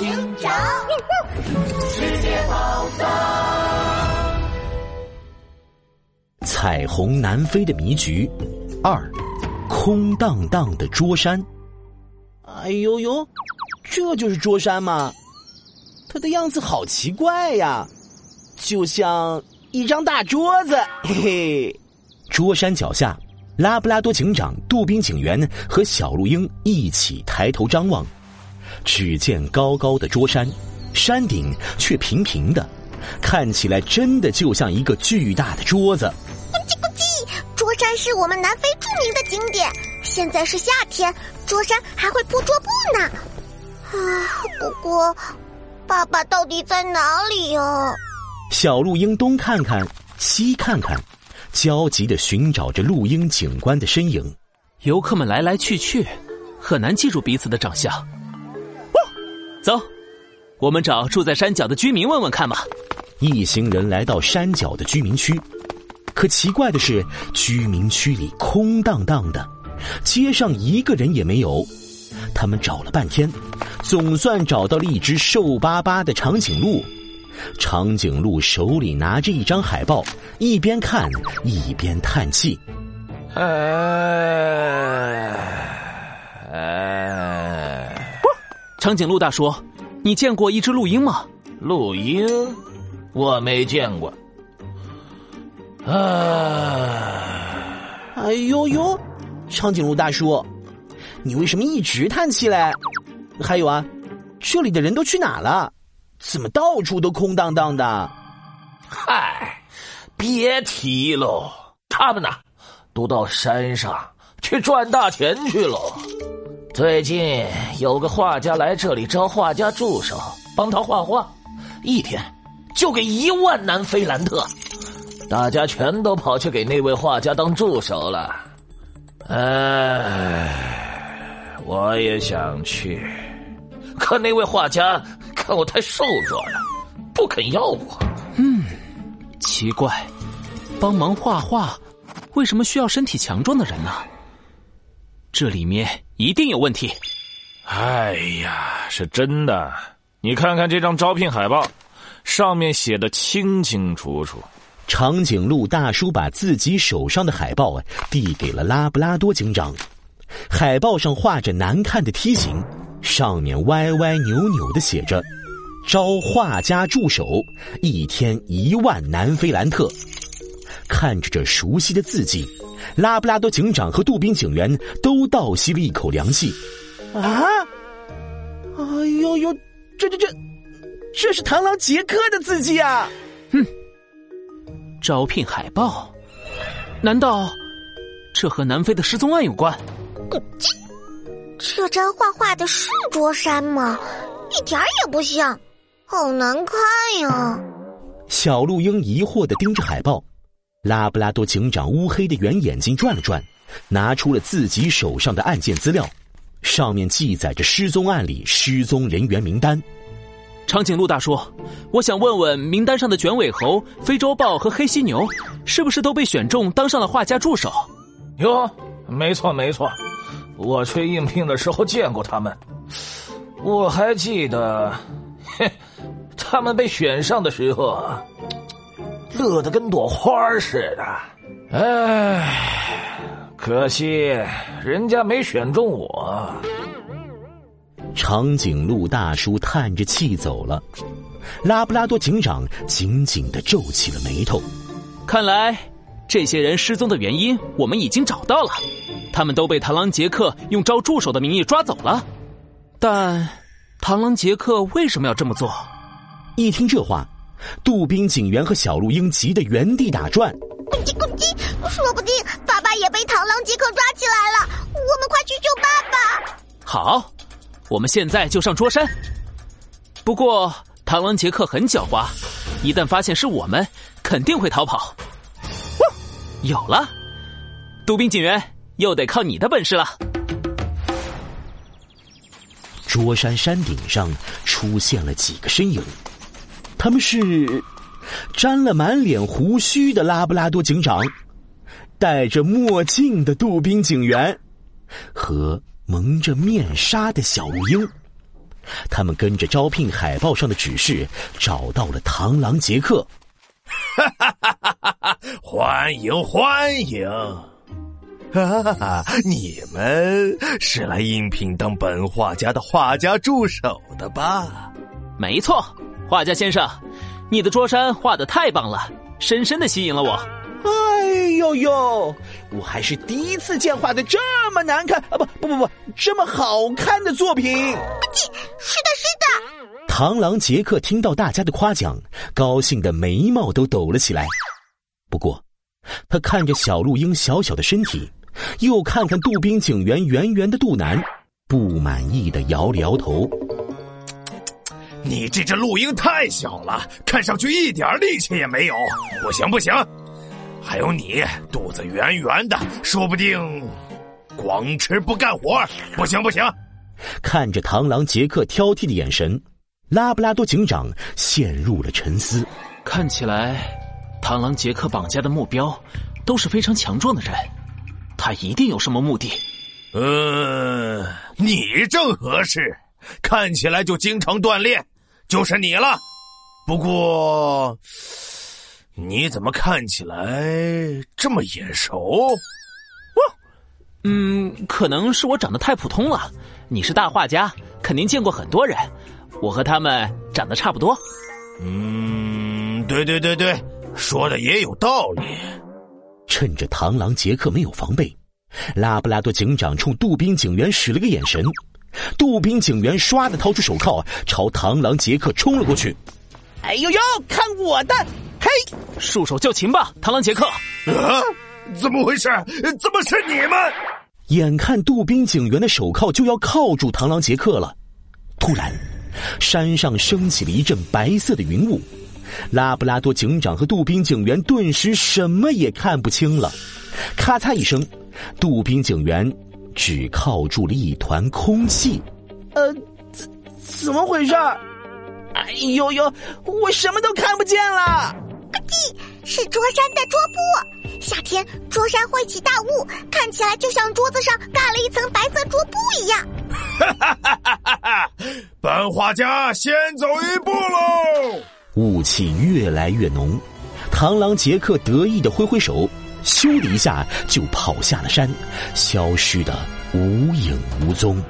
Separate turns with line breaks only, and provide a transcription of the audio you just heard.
警长，世界宝藏，
彩虹南飞的迷局二，空荡荡的桌山。
哎呦呦，这就是桌山吗？它的样子好奇怪呀，就像一张大桌子。嘿嘿，
桌山脚下。拉布拉多警长、杜宾警员和小鹿鹰一起抬头张望，只见高高的桌山，山顶却平平的，看起来真的就像一个巨大的桌子。
咕叽咕叽，桌山是我们南非著名的景点。现在是夏天，桌山还会铺桌布呢。啊，不过，爸爸到底在哪里呀？
小鹿鹰东看看，西看看。焦急的寻找着鹿鹰警官的身影，
游客们来来去去，很难记住彼此的长相。走，我们找住在山脚的居民问问看吧。
一行人来到山脚的居民区，可奇怪的是，居民区里空荡荡的，街上一个人也没有。他们找了半天，总算找到了一只瘦巴巴的长颈鹿。长颈鹿手里拿着一张海报，一边看一边叹气：“哎
哎。”长颈鹿大叔，你见过一只鹿鹰吗？
鹿鹰，我没见过。
哎，哎呦呦，长颈鹿大叔，你为什么一直叹气嘞？还有啊，这里的人都去哪了？怎么到处都空荡荡的？
嗨，别提喽，他们呢，都到山上去赚大钱去了。最近有个画家来这里招画家助手，帮他画画，一天就给一万南非兰特。大家全都跑去给那位画家当助手了。哎，我也想去，可那位画家。看我太瘦弱了，不肯要我。
嗯，奇怪，帮忙画画，为什么需要身体强壮的人呢？这里面一定有问题。
哎呀，是真的！你看看这张招聘海报，上面写的清清楚楚。
长颈鹿大叔把自己手上的海报递给了拉布拉多警长，海报上画着难看的梯形。上面歪歪扭扭的写着：“招画家助手，一天一万南非兰特。”看着这熟悉的字迹，拉布拉多警长和杜宾警员都倒吸了一口凉气。
啊！哎呦呦，这这这，这是螳螂杰克的字迹啊！
哼，招聘海报，难道这和南非的失踪案有关？
这张画画的是桌山吗？一点儿也不像，好难看呀！
小鹿鹰疑惑的盯着海报，拉布拉多警长乌黑的圆眼睛转了转，拿出了自己手上的案件资料，上面记载着失踪案里失踪人员名单。
长颈鹿大叔，我想问问名单上的卷尾猴、非洲豹和黑犀牛，是不是都被选中当上了画家助手？
哟，没错没错。我去应聘的时候见过他们，我还记得，嘿，他们被选上的时候，乐得跟朵花似的。唉，可惜人家没选中我。
长颈鹿大叔叹着气走了，拉布拉多警长紧紧的皱起了眉头。
看来，这些人失踪的原因我们已经找到了。他们都被螳螂杰克用招助手的名义抓走了，但螳螂杰克为什么要这么做？
一听这话，杜宾警员和小鹿鹰急得原地打转。
说不定爸爸也被螳螂杰克抓起来了，我们快去救爸爸！
好，我们现在就上桌山。不过螳螂杰克很狡猾，一旦发现是我们，肯定会逃跑。有了，杜宾警员。又得靠你的本事了。
桌山山顶上出现了几个身影，他们是沾了满脸胡须的拉布拉多警长，戴着墨镜的杜宾警员，和蒙着面纱的小鹿鹰。他们跟着招聘海报上的指示，找到了螳螂杰克。
哈哈哈哈哈！欢迎欢迎！哈哈哈！你们是来应聘当本画家的画家助手的吧？
没错，画家先生，你的桌山画的太棒了，深深的吸引了我。
哎呦呦！我还是第一次见画的这么难看啊！不不不不，这么好看的作品。是
的，是的。
螳螂杰克听到大家的夸奖，高兴的眉毛都抖了起来。不过，他看着小鹿鹰小小的身体，又看看杜宾警员圆圆的肚腩，不满意的摇了摇头。
你这只鹿鹰太小了，看上去一点力气也没有。不行不行。还有你，肚子圆圆的，说不定光吃不干活，不行不行。
看着螳螂杰克挑剔的眼神，拉布拉多警长陷入了沉思。
看起来，螳螂杰克绑架的目标都是非常强壮的人，他一定有什么目的。
嗯，你正合适，看起来就经常锻炼，就是你了。不过。你怎么看起来这么眼熟？哦，
嗯，可能是我长得太普通了。你是大画家，肯定见过很多人，我和他们长得差不多。
嗯，对对对对，说的也有道理。
趁着螳螂杰克没有防备，拉布拉多警长冲杜宾警员使了个眼神，杜宾警员唰的掏出手铐，朝螳螂杰克冲了过去。
哎呦呦，看我的！嘿，
束手就擒吧，螳螂杰克！
啊，怎么回事？怎么是你们？
眼看杜宾警员的手铐就要铐住螳螂杰克了，突然，山上升起了一阵白色的云雾，拉布拉多警长和杜宾警员顿时什么也看不清了。咔嚓一声，杜宾警员只铐住了一团空气。
呃，怎怎么回事？哎呦呦，我什么都看不见了。
地是桌山的桌布。夏天桌山会起大雾，看起来就像桌子上盖了一层白色桌布一样。哈哈
哈哈哈！本画家先走一步喽。
雾气越来越浓，螳螂杰克得意的挥挥手，咻的一下就跑下了山，消失的无影无踪。